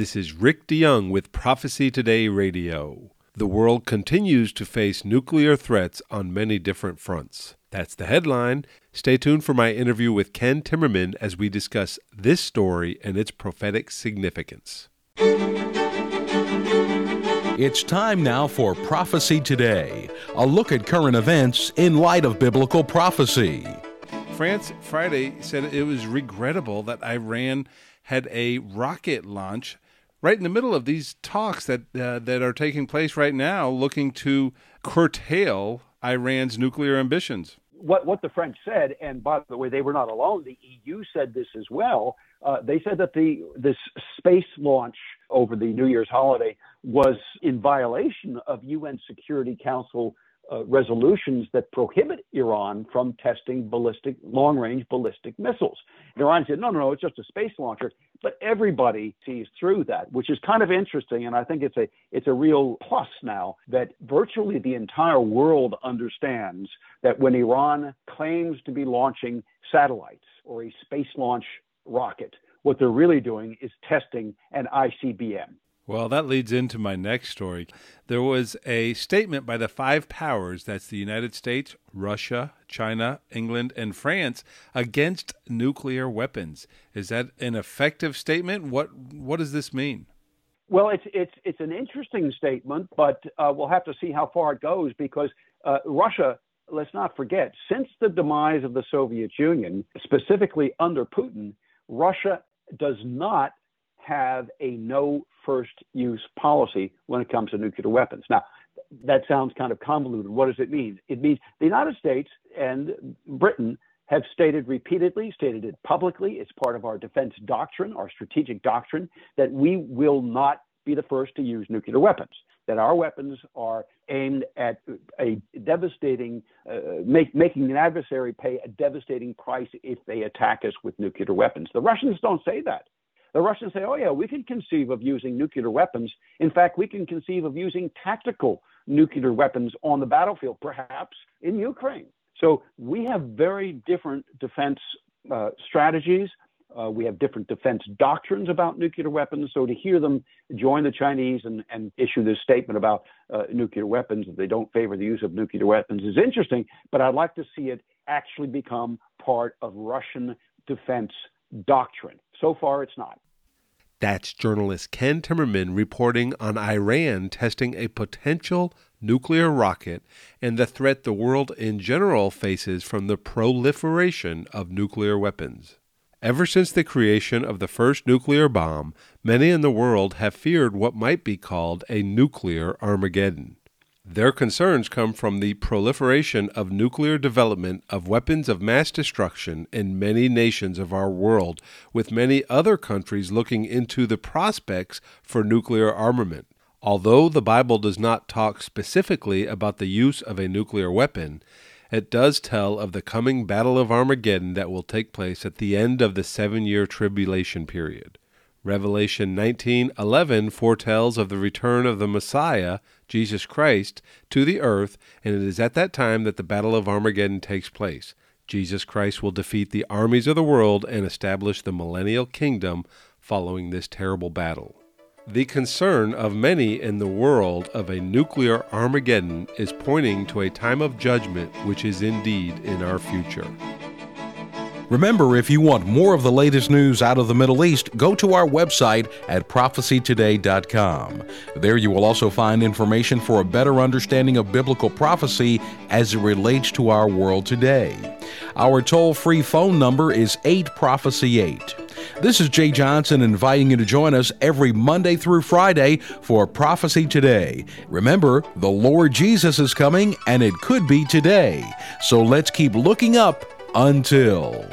This is Rick DeYoung with Prophecy Today Radio. The world continues to face nuclear threats on many different fronts. That's the headline. Stay tuned for my interview with Ken Timmerman as we discuss this story and its prophetic significance. It's time now for Prophecy Today, a look at current events in light of biblical prophecy. France Friday said it was regrettable that Iran had a rocket launch right in the middle of these talks that uh, that are taking place right now, looking to curtail Iran's nuclear ambitions. What what the French said, and by the way, they were not alone. The EU said this as well. Uh, they said that the this space launch over the New Year's holiday was in violation of UN Security Council uh, resolutions that prohibit Iran from testing ballistic, long range ballistic missiles. And Iran said, no, no, no, it's just a space launcher. But everybody sees through that, which is kind of interesting. And I think it's a, it's a real plus now that virtually the entire world understands that when Iran claims to be launching satellites or a space launch rocket, what they're really doing is testing an ICBM. Well, that leads into my next story. There was a statement by the five powers that's the United States, Russia, China, England, and France against nuclear weapons. Is that an effective statement? What what does this mean? Well, it's it's it's an interesting statement, but uh, we'll have to see how far it goes because uh, Russia. Let's not forget, since the demise of the Soviet Union, specifically under Putin, Russia does not have a no first use policy when it comes to nuclear weapons. Now, that sounds kind of convoluted. What does it mean? It means the United States and Britain have stated repeatedly, stated it publicly, it's part of our defense doctrine, our strategic doctrine, that we will not be the first to use nuclear weapons, that our weapons are aimed at a devastating, uh, make, making an adversary pay a devastating price if they attack us with nuclear weapons. The Russians don't say that. The Russians say, oh, yeah, we can conceive of using nuclear weapons. In fact, we can conceive of using tactical nuclear weapons on the battlefield, perhaps in Ukraine. So we have very different defense uh, strategies. Uh, we have different defense doctrines about nuclear weapons. So to hear them join the Chinese and, and issue this statement about uh, nuclear weapons, that they don't favor the use of nuclear weapons, is interesting. But I'd like to see it actually become part of Russian defense doctrine. So far, it's not. That's journalist Ken Timmerman reporting on Iran testing a potential nuclear rocket and the threat the world in general faces from the proliferation of nuclear weapons. Ever since the creation of the first nuclear bomb, many in the world have feared what might be called a nuclear Armageddon. Their concerns come from the proliferation of nuclear development of weapons of mass destruction in many nations of our world, with many other countries looking into the prospects for nuclear armament. Although the Bible does not talk specifically about the use of a nuclear weapon, it does tell of the coming Battle of Armageddon that will take place at the end of the seven year tribulation period. Revelation 19:11 foretells of the return of the Messiah, Jesus Christ, to the earth, and it is at that time that the battle of Armageddon takes place. Jesus Christ will defeat the armies of the world and establish the millennial kingdom following this terrible battle. The concern of many in the world of a nuclear Armageddon is pointing to a time of judgment which is indeed in our future. Remember, if you want more of the latest news out of the Middle East, go to our website at prophecytoday.com. There you will also find information for a better understanding of biblical prophecy as it relates to our world today. Our toll free phone number is 8 Prophecy 8. This is Jay Johnson inviting you to join us every Monday through Friday for Prophecy Today. Remember, the Lord Jesus is coming and it could be today. So let's keep looking up until.